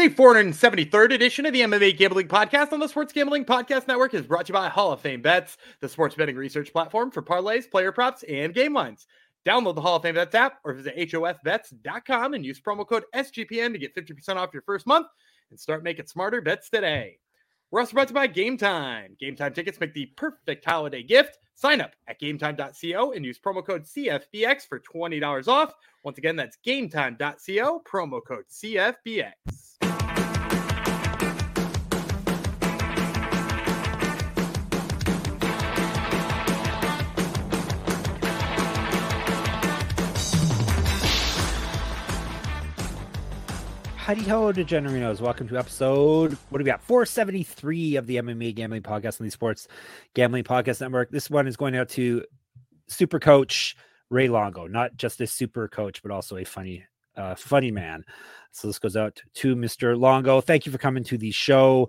The 473rd edition of the MMA Gambling Podcast on the Sports Gambling Podcast Network is brought to you by Hall of Fame Bets, the sports betting research platform for parlays, player props, and game lines. Download the Hall of Fame Bets app or visit HOFBets.com and use promo code SGPN to get 50% off your first month and start making smarter bets today. We're also brought to you by Game Time. Game Time tickets make the perfect holiday gift. Sign up at gametime.co and use promo code CFBX for $20 off. Once again, that's gametime.co, promo code CFBX. Howdy ho, Degenerinos. Welcome to episode, what do we got? 473 of the MMA Gambling Podcast on the Sports Gambling Podcast Network. This one is going out to super coach Ray Longo, not just a super coach, but also a funny, uh, funny man. So this goes out to Mr. Longo. Thank you for coming to the show.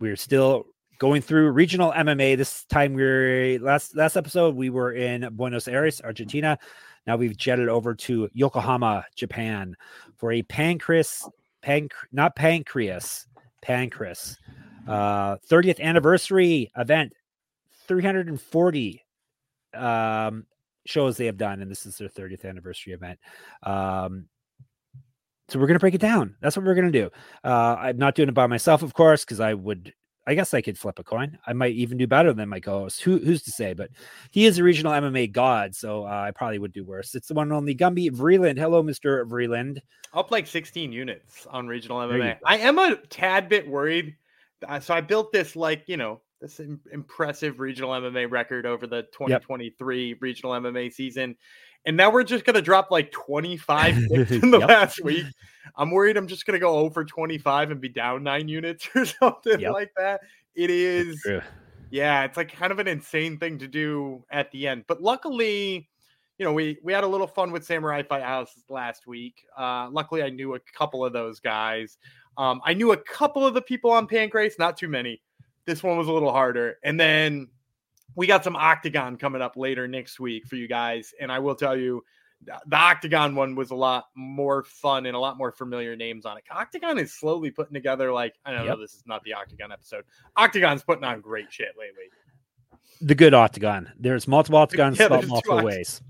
We're still going through regional MMA. This time we're last last episode we were in Buenos Aires, Argentina. Now we've jetted over to Yokohama, Japan for a pancreas, panc- not pancreas, pancreas, uh, 30th anniversary event. 340 um, shows they have done, and this is their 30th anniversary event. Um, so we're going to break it down. That's what we're going to do. Uh, I'm not doing it by myself, of course, because I would I guess I could flip a coin. I might even do better than my co-host. Who, who's to say? But he is a regional MMA god, so uh, I probably would do worse. It's the one and only Gumby Vreeland. Hello, Mister Vreeland. Up like 16 units on regional MMA. I am a tad bit worried. Uh, so I built this like you know this impressive regional MMA record over the 2023 yep. regional MMA season. And now we're just going to drop like 25 in the yep. last week. I'm worried I'm just going to go over 25 and be down nine units or something yep. like that. It is, yeah, it's like kind of an insane thing to do at the end. But luckily, you know, we we had a little fun with Samurai Fight House last week. Uh, luckily, I knew a couple of those guys. Um, I knew a couple of the people on Pancrase, not too many. This one was a little harder. And then we got some Oktagon coming up later next week for you guys. And I will tell you, the Oktagon one was a lot more fun and a lot more familiar names on it. Oktagon is slowly putting together, like, I don't yep. know, this is not the Oktagon episode. Oktagon's putting on great shit lately. The good Oktagon. There's multiple Octagons yeah, spelled multiple oct- ways.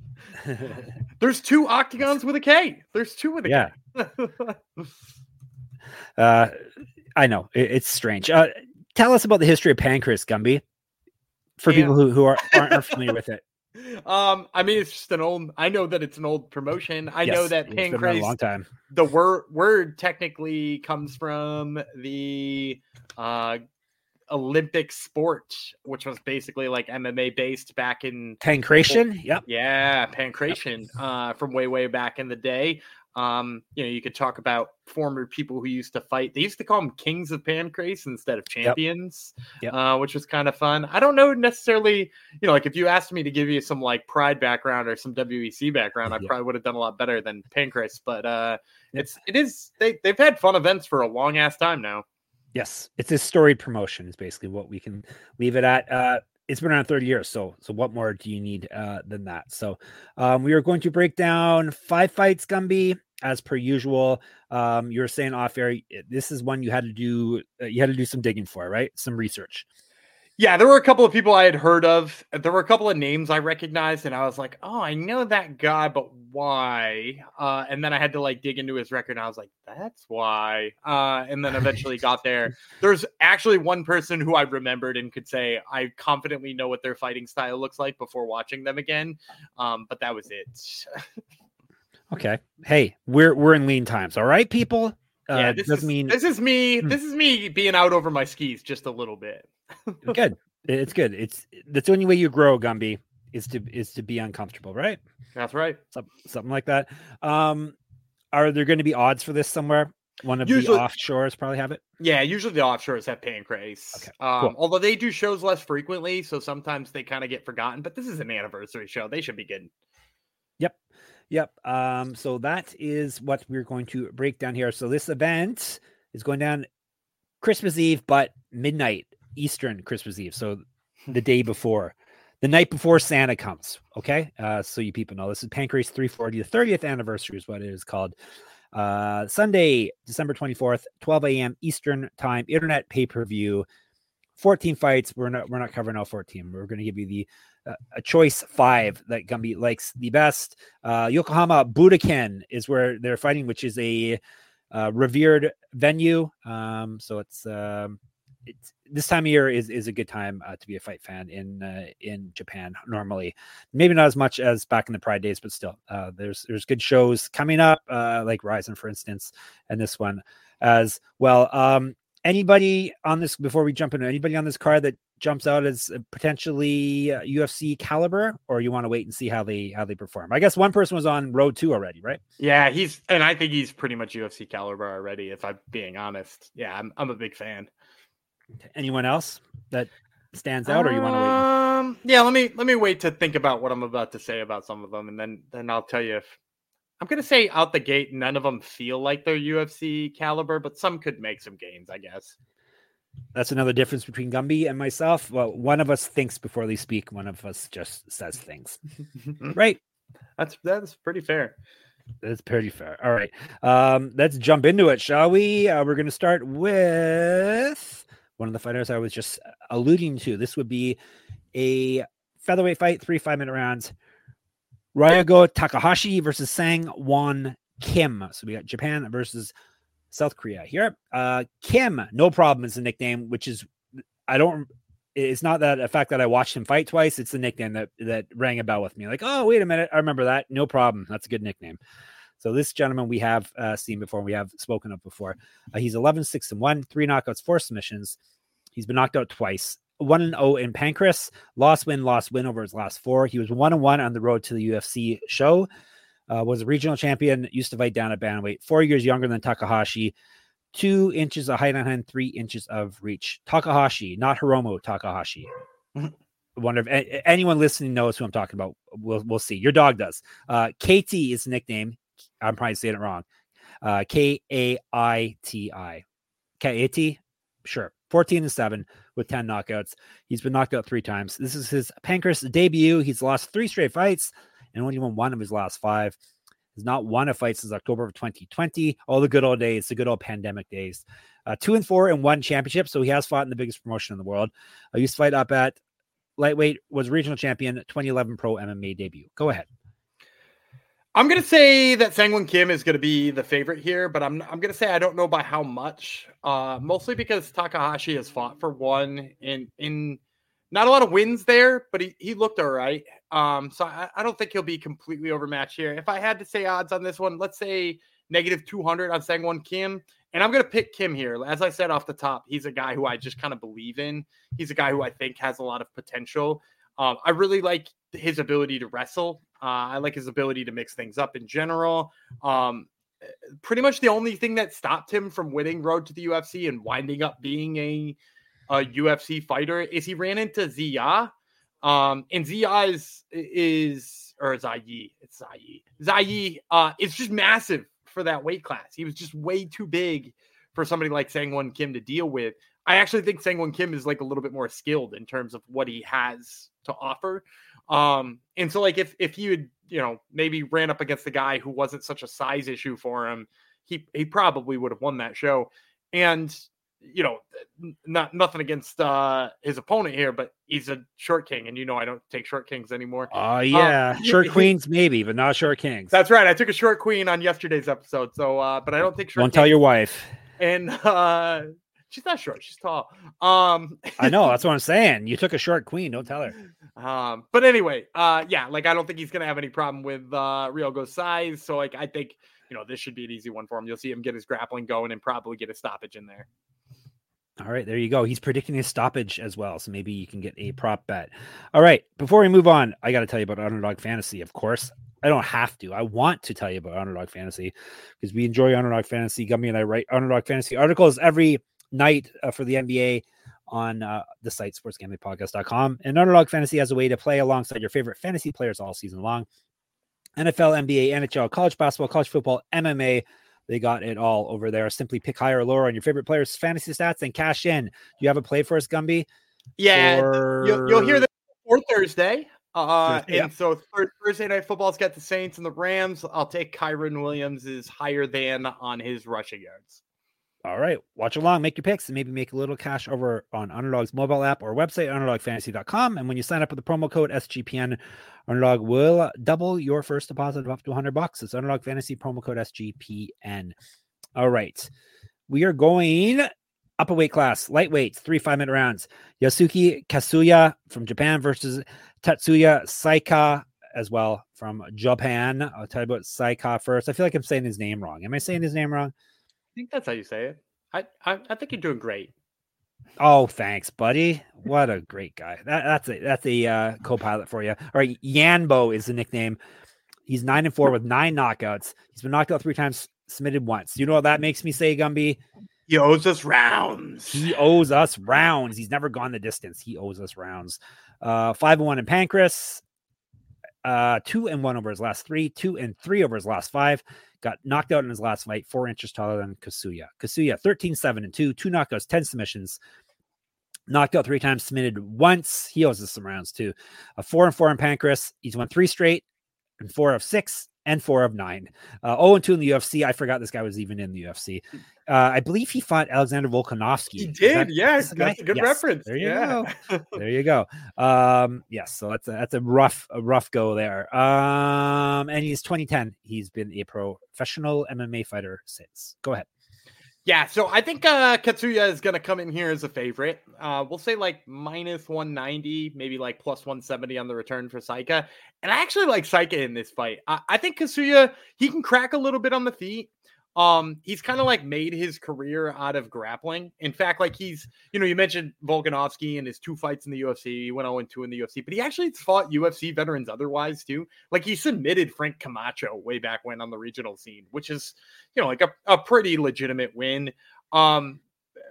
there's two Octagons with a K. There's two with a yeah. uh, I know. It, it's strange. Uh, tell us about the history of Pancrase, Gumby for people who, who are, aren't familiar with it? Um, I mean, it's just an old. I know that it's an old promotion. I yes, know that Pancrase. a long time. The word word technically comes from the uh Olympic sport, which was basically like MMA based back in Pankration. Yep. Yeah, Pankration. Yep. Uh, from way way back in the day. Um, you know, you could talk about former people who used to fight. They used to call them kings of pancrase instead of champions, yep. Yep. Uh, which was kind of fun. I don't know necessarily, you know, like if you asked me to give you some like pride background or some WEC background, I yep. probably would have done a lot better than pancrase. But uh, it's it is they they've had fun events for a long ass time now. Yes, it's a storied promotion. Is basically what we can leave it at. Uh, it's been around 30 years. So, so what more do you need uh, than that? So, um, we are going to break down five fights, Gumby, as per usual. Um, you were saying off air, this is one you had to do, uh, you had to do some digging for, right? Some research. Yeah, there were a couple of people I had heard of. There were a couple of names I recognized, and I was like, "Oh, I know that guy, but why?" Uh, and then I had to like dig into his record, and I was like, "That's why." Uh, and then eventually got there. There's actually one person who I remembered and could say I confidently know what their fighting style looks like before watching them again. Um, but that was it. okay. Hey, we're we're in lean times, all right, people. Uh, yeah, this doesn't is, mean this is me. Hmm. This is me being out over my skis just a little bit good. It's good. It's that's the only way you grow, Gumby, is to is to be uncomfortable, right? That's right. something like that. Um, are there going to be odds for this somewhere? One of usually, the offshores probably have it. Yeah, usually the offshores have Pancrase. Okay, um, cool. although they do shows less frequently, so sometimes they kind of get forgotten. But this is an anniversary show; they should be good. Yep, yep. Um, so that is what we're going to break down here. So this event is going down Christmas Eve, but midnight Eastern Christmas Eve. So hmm. the day before, the night before Santa comes. Okay. Uh, so you people know this is Pancrase 340. The 30th anniversary is what it is called. Uh, Sunday, December 24th, 12 a.m. Eastern time, internet pay per view. 14 fights. We're not we're not covering all 14. We're going to give you the uh, a choice five that Gumby likes the best. Uh, Yokohama Budokan is where they're fighting, which is a uh, revered venue. Um, so it's um, it's this time of year is is a good time uh, to be a fight fan in uh, in Japan. Normally, maybe not as much as back in the Pride days, but still, uh, there's there's good shows coming up, uh, like Rizin, for instance, and this one as well. Um, anybody on this before we jump into anybody on this card that jumps out as potentially UFC caliber, or you want to wait and see how they how they perform? I guess one person was on Road Two already, right? Yeah, he's and I think he's pretty much UFC caliber already. If I'm being honest, yeah, I'm I'm a big fan. Anyone else that stands out, or you want to wait? Um, yeah, let me let me wait to think about what I'm about to say about some of them, and then then I'll tell you if I'm gonna say out the gate, none of them feel like they're UFC caliber, but some could make some gains, I guess. That's another difference between Gumby and myself. Well, one of us thinks before they speak, one of us just says things. right? That's that's pretty fair. That's pretty fair. All right. Um, let's jump into it, shall we? Uh, we're gonna start with one of the fighters I was just alluding to. This would be a featherweight fight, three five minute rounds. Ryogo Takahashi versus Sang Won Kim. So we got Japan versus South Korea here. Uh, Kim, no problem is the nickname, which is I don't. It's not that a fact that I watched him fight twice. It's the nickname that that rang a bell with me. Like, oh wait a minute, I remember that. No problem. That's a good nickname. So this gentleman we have uh, seen before, we have spoken of before. Uh, he's 11, 6 and 1, three knockouts, four submissions. He's been knocked out twice. 1 and 0 in Pancrase, lost win, lost win over his last four. He was 1 and 1 on the road to the UFC show. Uh, was a regional champion, used to fight down at bantamweight, four years younger than Takahashi, two inches of height on him, three inches of reach. Takahashi, not Hiromu Takahashi. I wonder if anyone listening knows who I'm talking about. We'll we'll see. Your dog does. Uh, KT is the nickname. I'm probably saying it wrong. Uh, K A I T I. K A T. Sure. 14 and 7 with 10 knockouts. He's been knocked out three times. This is his Pancrase debut. He's lost three straight fights and only won one of his last five. He's not won a fight since October of 2020. All the good old days, the good old pandemic days. Uh, two and four and one championship. So he has fought in the biggest promotion in the world. I used to fight up at lightweight, was regional champion, 2011 pro MMA debut. Go ahead. I'm gonna say that Sangwon Kim is gonna be the favorite here, but I'm I'm gonna say I don't know by how much. Uh, mostly because Takahashi has fought for one in in not a lot of wins there, but he, he looked all right. Um, so I, I don't think he'll be completely overmatched here. If I had to say odds on this one, let's say negative 200 on Sangwon Kim. And I'm going to pick Kim here. As I said off the top, he's a guy who I just kind of believe in. He's a guy who I think has a lot of potential. Um, I really like his ability to wrestle. Uh, I like his ability to mix things up in general. Um, pretty much the only thing that stopped him from winning Road to the UFC and winding up being a, a UFC fighter is he ran into Zia. Um, and Zia is, is or Zai, it's Zai. Zai uh, is just massive for that weight class. He was just way too big for somebody like Sangwon Kim to deal with. I actually think Sangwon Kim is like a little bit more skilled in terms of what he has to offer. Um, and so like if if you had you know, maybe ran up against the guy who wasn't such a size issue for him, he he probably would have won that show. And you know, not nothing against uh his opponent here, but he's a short king, and you know I don't take short kings anymore. Oh uh, yeah, um, short queens maybe, but not short kings. That's right. I took a short queen on yesterday's episode, so uh, but I don't take short. Don't tell your wife. And uh she's not short, she's tall. Um I know, that's what I'm saying. You took a short queen, don't tell her. Um, but anyway, uh yeah, like I don't think he's gonna have any problem with uh Ryogo's size. So like I think you know this should be an easy one for him. You'll see him get his grappling going and probably get a stoppage in there. All right, there you go. He's predicting a stoppage as well, so maybe you can get a prop bet. All right, before we move on, I got to tell you about Underdog Fantasy. Of course, I don't have to. I want to tell you about Underdog Fantasy because we enjoy Underdog Fantasy. Gumby and I write Underdog Fantasy articles every night uh, for the NBA on uh, the site sportsgamblingpodcast.com. And Underdog Fantasy has a way to play alongside your favorite fantasy players all season long. NFL, NBA, NHL, college basketball, college football, MMA they got it all over there. Simply pick higher or lower on your favorite players' fantasy stats and cash in. Do you have a play for us, Gumby? Yeah, or... you'll, you'll, hear that for Thursday. Uh, and so Thursday night football's got the Saints and the Rams. I'll take Kyren Williams is higher than on his rushing yards. All right, watch along, make your picks, and maybe make a little cash over on Underdog's mobile app or website, underdogfantasy.com. And when you sign up with the promo code SGPN, Underdog will double your first deposit of up to 100 bucks. It's Underdog Fantasy promo code SGPN. All right, we are going up a weight class, lightweights, three five minute rounds. Yusuke Kasuya from Japan versus Tatsuya Saika as well from Japan. I'll tell you about Saika first. I feel like I'm saying his name wrong. Am I saying his name wrong? I think that's how you say it. I I, I think you're doing great. Oh, thanks, buddy. What a great guy. That, that's a that's a uh, co-pilot for you. All right, Yanbo is the nickname. He's nine and four with nine knockouts. He's been knocked out three times, submitted once. You know what that makes me say, Gumby? He owes us rounds. He owes us rounds. He's never gone the distance. He owes us rounds. Uh, five and one in Pancrase. Uh, two and one over his last three. Two and three over his last five. Got knocked out in his last fight. Four inches taller than Kasuya. Kasuya 13, seven and two. Two knockouts, 10 submissions. Knocked out three times, submitted once. He owes us some rounds too. A four and four in Pancrase. He's won three straight and four of six and four of nine. Uh, 0 and 2 in the UFC. I forgot this guy was even in the UFC. Uh, I believe he fought Alexander Volkanovski. He did, that, yes. That's a good yes. reference. There you yeah. go. there you go. Um, yes, so that's a that's a rough, a rough go there. Um, and he's 2010. He's been a professional MMA fighter since. Go ahead. Yeah, so I think uh, Katsuya is going to come in here as a favorite. Uh, we'll say like minus 190, maybe like plus 170 on the return for Saika. And I actually like Saika in this fight. I, I think Katsuya, he can crack a little bit on the feet. Um, he's kind of like made his career out of grappling. In fact, like he's, you know, you mentioned Volkanovski and his two fights in the UFC. He went 0 2 in the UFC, but he actually fought UFC veterans otherwise too. Like he submitted Frank Camacho way back when on the regional scene, which is, you know, like a, a pretty legitimate win. Um,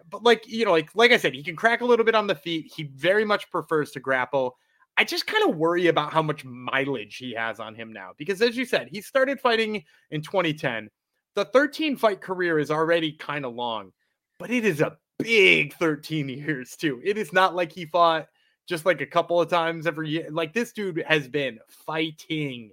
but like, you know, like like I said, he can crack a little bit on the feet. He very much prefers to grapple. I just kind of worry about how much mileage he has on him now because, as you said, he started fighting in 2010 the 13 fight career is already kind of long, but it is a big 13 years too. It is not like he fought just like a couple of times every year. Like this dude has been fighting.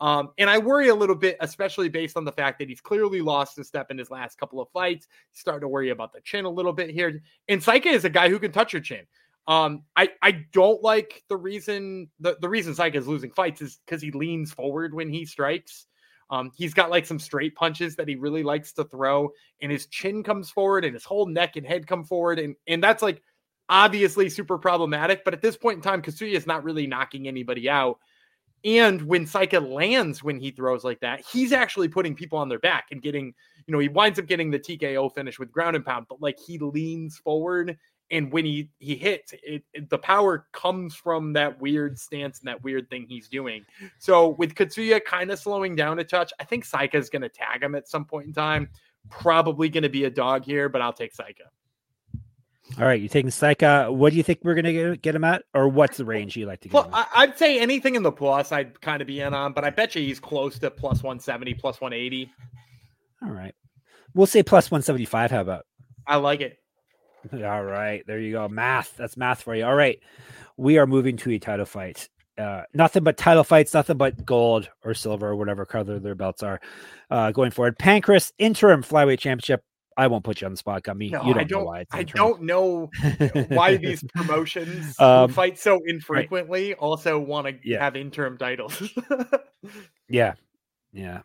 Um, and I worry a little bit, especially based on the fact that he's clearly lost a step in his last couple of fights. Starting to worry about the chin a little bit here. And Saika is a guy who can touch your chin. Um, I I don't like the reason the, the reason Saika is losing fights is because he leans forward when he strikes. Um, he's got like some straight punches that he really likes to throw, and his chin comes forward, and his whole neck and head come forward, and and that's like obviously super problematic. But at this point in time, Kasuya is not really knocking anybody out. And when Saika lands when he throws like that, he's actually putting people on their back and getting, you know, he winds up getting the TKO finish with ground and pound, but like he leans forward and when he he hits it, it, the power comes from that weird stance and that weird thing he's doing so with katsuya kind of slowing down a touch i think saika is going to tag him at some point in time probably going to be a dog here but i'll take saika all right, you're taking Saika. What do you think we're gonna get, him at, or what's the range you like to get? Well, I, would say anything in the plus, I'd kind of be in on, but I bet you he's close to plus one seventy, plus one eighty. All right, we'll say plus one seventy five. How about? I like it. All right, there you go. Math. That's math for you. All right, we are moving to a title fight. Uh, nothing but title fights, nothing but gold or silver or whatever color their belts are uh, going forward. Pancrase interim flyweight championship. I won't put you on the spot, Gumby. No, you don't, I don't know why. I don't know why these promotions um, fight so infrequently right. also want to yeah. have interim titles. yeah, yeah.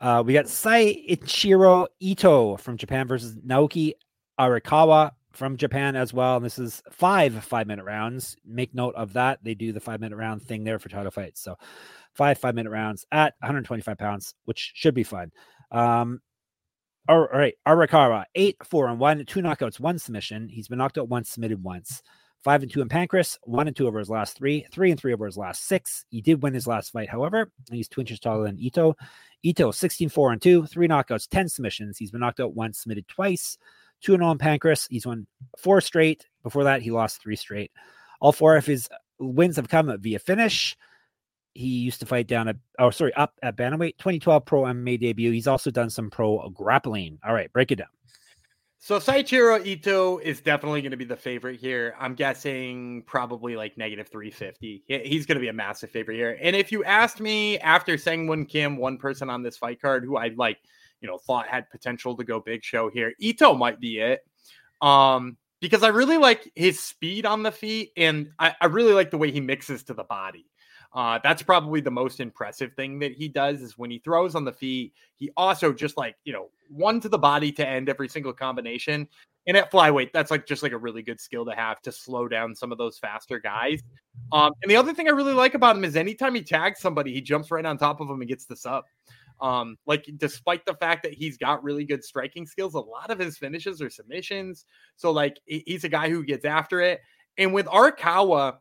Uh, we got Sai Ichiro Ito from Japan versus Naoki Arakawa from Japan as well. And this is five five minute rounds. Make note of that. They do the five minute round thing there for title fights. So five five minute rounds at 125 pounds, which should be fun. Um, all right, Arakawa, eight, four, and one, two knockouts, one submission. He's been knocked out once, submitted once. Five and two in Pancrase, one and two over his last three, three and three over his last six. He did win his last fight, however, he's two inches taller than Ito. Ito, 16, four and two, three knockouts, 10 submissions. He's been knocked out once, submitted twice. 2 0 on Pancrase. He's won four straight. Before that, he lost three straight. All four of his wins have come via finish. He used to fight down at, oh, sorry, up at Bantamweight, 2012 Pro MMA debut. He's also done some pro grappling. All right, break it down. So Seiichiro Ito is definitely going to be the favorite here. I'm guessing probably like negative 350. He's going to be a massive favorite here. And if you asked me after Seungwoo Kim, one person on this fight card who I like, you know, thought had potential to go big show here, Ito might be it. Um, because I really like his speed on the feet and I, I really like the way he mixes to the body. Uh, that's probably the most impressive thing that he does is when he throws on the feet, he also just like, you know, one to the body to end every single combination. And at flyweight, that's like just like a really good skill to have to slow down some of those faster guys. Um, and the other thing I really like about him is anytime he tags somebody, he jumps right on top of him and gets the sub. Um, like despite the fact that he's got really good striking skills, a lot of his finishes are submissions. So like he's a guy who gets after it. And with Arakawa,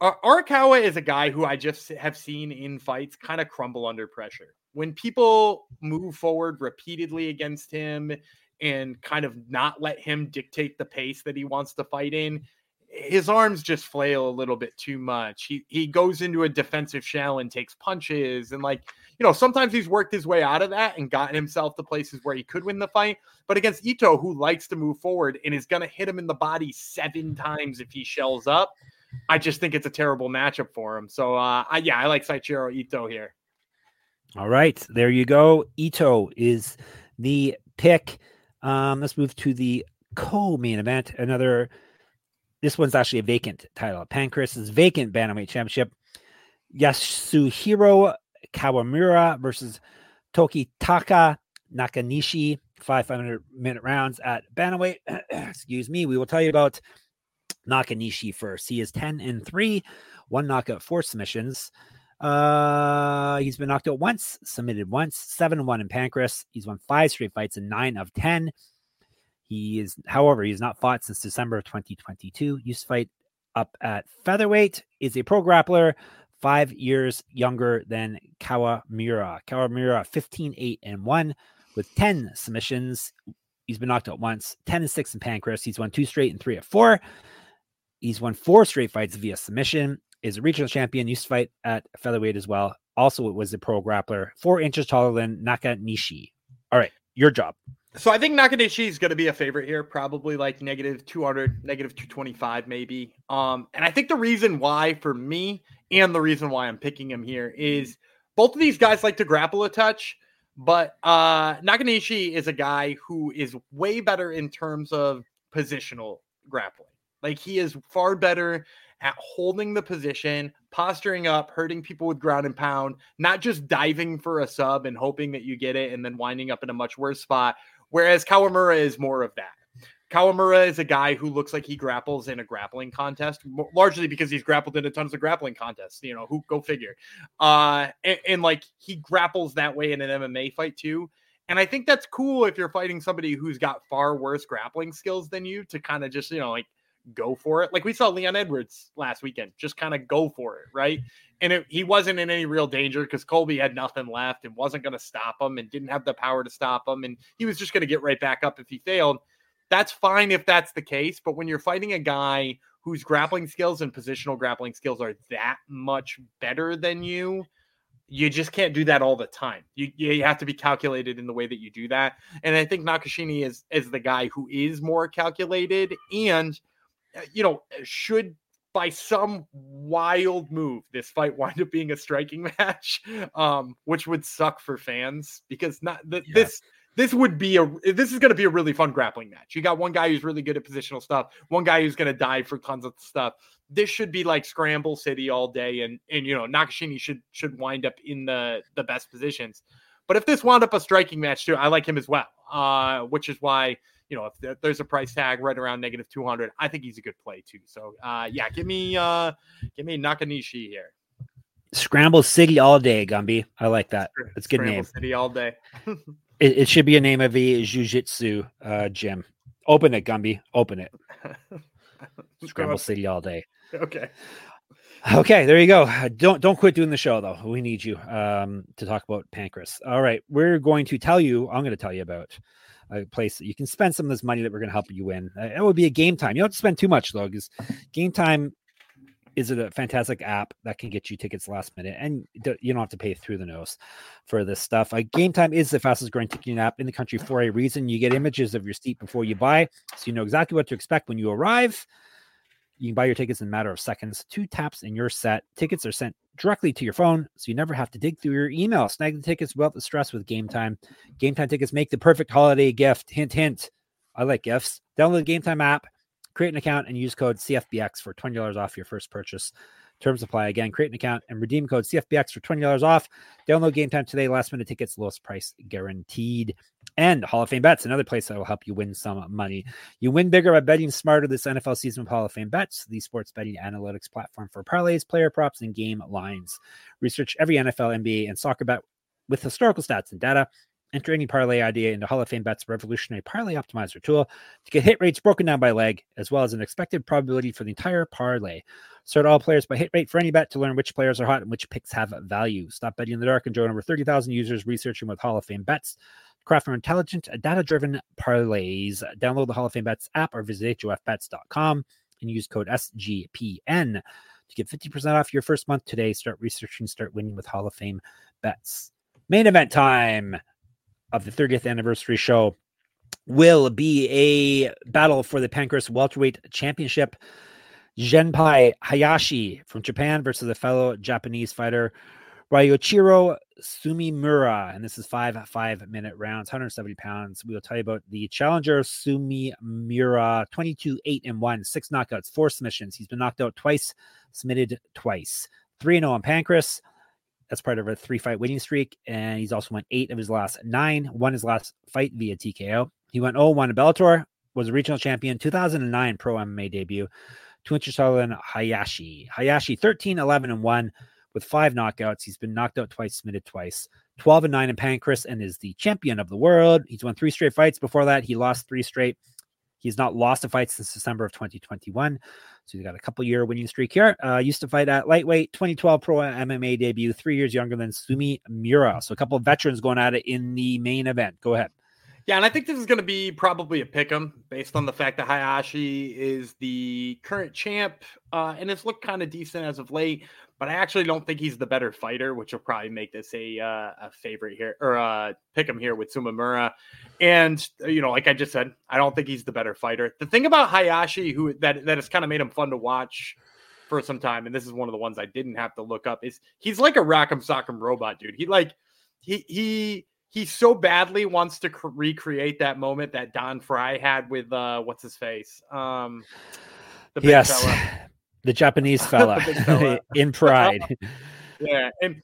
Arakawa is a guy who I just have seen in fights kind of crumble under pressure. When people move forward repeatedly against him and kind of not let him dictate the pace that he wants to fight in, his arms just flail a little bit too much. He he goes into a defensive shell and takes punches and like you know sometimes he's worked his way out of that and gotten himself to places where he could win the fight. But against Ito, who likes to move forward and is going to hit him in the body seven times if he shells up, I just think it's a terrible matchup for him. So uh, I, yeah, I like Seiichiro Ito here. All right, there you go. Ito is the pick. Um, let's move to the co-main event. Another. This one's actually a vacant title. Pancrase's vacant bantamweight championship. Yasuhiro Kawamura versus Tokitaka Nakanishi. 500 minute rounds at bantamweight. Excuse me. We will tell you about Nakanishi first. He is 10 and 3, one knockout, four submissions. Uh, he's been knocked out once, submitted once, seven and one in Pancras. He's won five straight fights and nine of 10. He is, however, he's not fought since December of 2022. Used to fight up at featherweight, is a pro grappler, five years younger than Kawamura. Kawamura, 15, 8, and 1 with 10 submissions. He's been knocked out once, 10 and 6 in Pancrase. He's won two straight and three at four. He's won four straight fights via submission. Is a regional champion. Used to fight at featherweight as well. Also, it was a pro grappler, four inches taller than Nakanishi. All right, your job. So I think Nakanishi is going to be a favorite here, probably like negative 200, negative 225, maybe. Um, and I think the reason why for me and the reason why I'm picking him here is both of these guys like to grapple a touch, but uh, Nakanishi is a guy who is way better in terms of positional grappling. Like he is far better at holding the position, posturing up, hurting people with ground and pound, not just diving for a sub and hoping that you get it and then winding up in a much worse spot. Whereas Kawamura is more of that. Kawamura is a guy who looks like he grapples in a grappling contest, largely because he's grappled in a tons of grappling contests. You know, who go figure. Uh, and, and like he grapples that way in an MMA fight too. And I think that's cool if you're fighting somebody who's got far worse grappling skills than you to kind of just, you know, like go for it. Like we saw Leon Edwards last weekend, just kind of go for it, right? And it, he wasn't in any real danger because Colby had nothing left and wasn't going to stop him and didn't have the power to stop him. And he was just going to get right back up if he failed. That's fine if that's the case. But when you're fighting a guy whose grappling skills and positional grappling skills are that much better than you, you just can't do that all the time. You you have to be calculated in the way that you do that. And I think Nakashini is is the guy who is more calculated and you know, uh, should by some wild move this fight wind up being a striking match, um, which would suck for fans because not yeah. this this would be a this is going to be a really fun grappling match. You got one guy who's really good at positional stuff, one guy who's going to dive for tons of stuff. This should be like scramble city all day, and and you know Nakashini should should wind up in the the best positions. But if this wound up a striking match too, I like him as well, uh, which is why you know, if there's a price tag right around negative 200, I think he's a good play too. So, uh, yeah, give me, uh, give me Nakanishi here. Scramble City all day, Gumby. I like that. That's a good Scramble name. City all day. it, it, should be a name of a jiu-jitsu uh, gym. Open it, Gumby. Open it. Scramble City all day. Okay. Okay, there you go. Don't don't quit doing the show though. We need you um, to talk about pancreas. All right, we're going to tell you. I'm going to tell you about a place that you can spend some of this money that we're going to help you win. Uh, it would be a game time. You don't have to spend too much though, because game time is it a fantastic app that can get you tickets last minute and you don't have to pay through the nose for this stuff. Uh, Game Time is the fastest growing ticketing app in the country for a reason. You get images of your seat before you buy, so you know exactly what to expect when you arrive. You can buy your tickets in a matter of seconds. Two taps and you're set. Tickets are sent directly to your phone, so you never have to dig through your email. Snag the tickets without the stress with Game Time. Game Time tickets make the perfect holiday gift. Hint, hint. I like gifts. Download the Game Time app Create an account and use code CFBX for $20 off your first purchase. Terms apply. Again, create an account and redeem code CFBX for $20 off. Download Game Time today. Last minute tickets, lowest price guaranteed. And Hall of Fame Bets, another place that will help you win some money. You win bigger by betting smarter this NFL season with Hall of Fame Bets, the sports betting analytics platform for parlays, player props, and game lines. Research every NFL, NBA, and soccer bet with historical stats and data. Enter any parlay idea into Hall of Fame Bet's revolutionary parlay optimizer tool to get hit rates broken down by leg, as well as an expected probability for the entire parlay. Sort all players by hit rate for any bet to learn which players are hot and which picks have value. Stop betting in the dark and join over 30,000 users researching with Hall of Fame Bets. Craft more intelligent, data driven parlays. Download the Hall of Fame Bets app or visit hofbets.com and use code SGPN to get 50% off your first month today. Start researching, start winning with Hall of Fame Bets. Main event time of the 30th anniversary show will be a battle for the Pancrase Welterweight Championship. Genpei Hayashi from Japan versus a fellow Japanese fighter, Ryoichiro Sumimura. And this is five five minute rounds, 170 pounds. We will tell you about the challenger, Sumimura, 22 8 and 1, six knockouts, four submissions. He's been knocked out twice, submitted twice. 3 0 on Pancrase. That's part of a three fight winning streak. And he's also won eight of his last nine, won his last fight via TKO. He went 0 1 in Bellator, was a regional champion, 2009 pro MMA debut. Taller than Hayashi. Hayashi 13, 11, and 1 with five knockouts. He's been knocked out twice, submitted twice. 12 and 9 in Pancrase and is the champion of the world. He's won three straight fights. Before that, he lost three straight. He's not lost a fight since December of 2021. So he's got a couple year winning streak here. Uh, used to fight at lightweight, 2012 pro MMA debut, three years younger than Sumimura. So a couple of veterans going at it in the main event. Go ahead. Yeah, and I think this is going to be probably a pick 'em based on the fact that Hayashi is the current champ uh, and it's looked kind of decent as of late. But I actually don't think he's the better fighter, which will probably make this a uh, a favorite here or uh, pick him here with Sumamura. And you know, like I just said, I don't think he's the better fighter. The thing about Hayashi, who that that has kind of made him fun to watch for some time, and this is one of the ones I didn't have to look up, is he's like a Rock'em Sock'em robot, dude. He like he he he so badly wants to cr- recreate that moment that Don Frye had with uh what's his face um the big yes fella. The Japanese fella, the fella. in Pride. Yeah and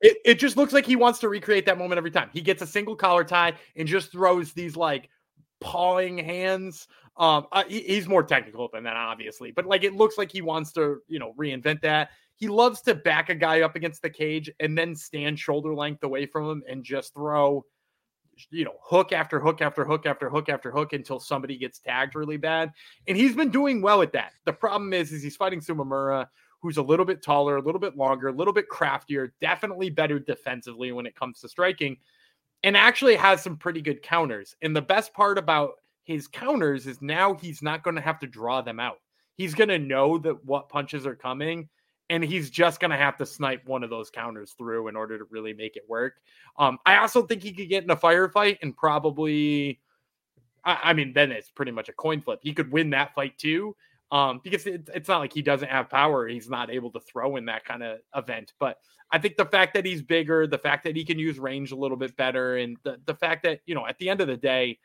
it, it just looks like he wants to recreate that moment every time. He gets a single collar tie and just throws these like pawing hands. Um uh, he, he's more technical than that obviously but like it looks like he wants to you know reinvent that. He loves to back a guy up against the cage and then stand shoulder length away from him and just throw you know hook after hook after hook after hook after hook until somebody gets tagged really bad and he's been doing well at that. The problem is is he's fighting sumimura who's a little bit taller a little bit longer a little bit craftier definitely better defensively when it comes to striking and actually has some pretty good counters and the best part about his counters is now he's not going to have to draw them out. He's going to know that what punches are coming and he's just going to have to snipe one of those counters through in order to really make it work. Um, I also think he could get in a firefight and probably, I, I, mean, then it's pretty much a coin flip. He could win that fight too, um, because it, it's not like he doesn't have power. He's not able to throw in that kind of event. But I think the fact that he's bigger, the fact that he can use range a little bit better, and the, the fact that, you know, at the end of the day,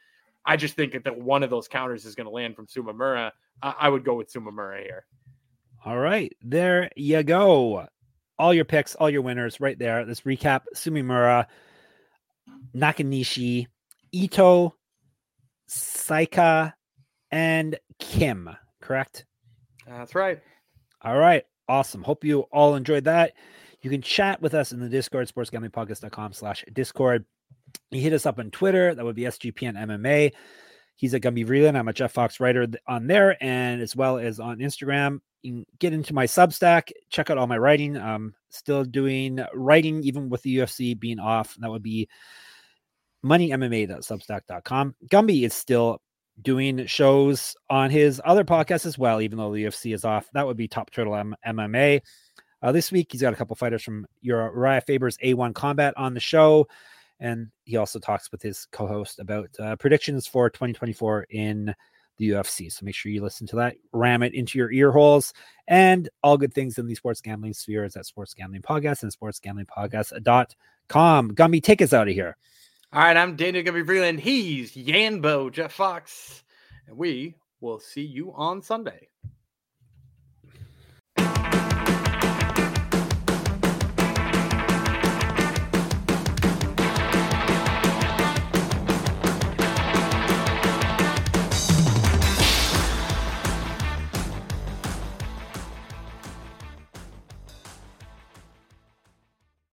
I just think that one of those counters is going to land from Sumamura. I, I would go with Sumamura here. All right, there you go. All your picks, all your winners right there. Let's recap Sumimura, Nakanishi, Ito, Saika, and Kim, correct? That's right. All right. Awesome. Hope you all enjoyed that. You can chat with us in the Discord, sportsgamblingpodcast.com slash Discord. You hit us up on Twitter. That would be SGPN MMA. He's at Gumby Vreeland. I'm a Jeff Fox writer on there and as well as on Instagram get into my Substack, check out all my writing. I'm still doing writing even with the UFC being off. That would be moneymma.substack.com. Gumby is still doing shows on his other podcast as well, even though the UFC is off. That would be Top Turtle M- MMA. Uh, this week, he's got a couple fighters from Uriah Faber's A1 Combat on the show. And he also talks with his co host about uh, predictions for 2024 in the UFC. So make sure you listen to that, ram it into your ear holes, and all good things in the sports gambling sphere is at Sports Gambling Podcast and sports sportsgamblingpodcast.com. Gumby, take us out of here. All right, I'm Daniel Gumby Vreeland. He's Yanbo, Jeff Fox, and we will see you on Sunday.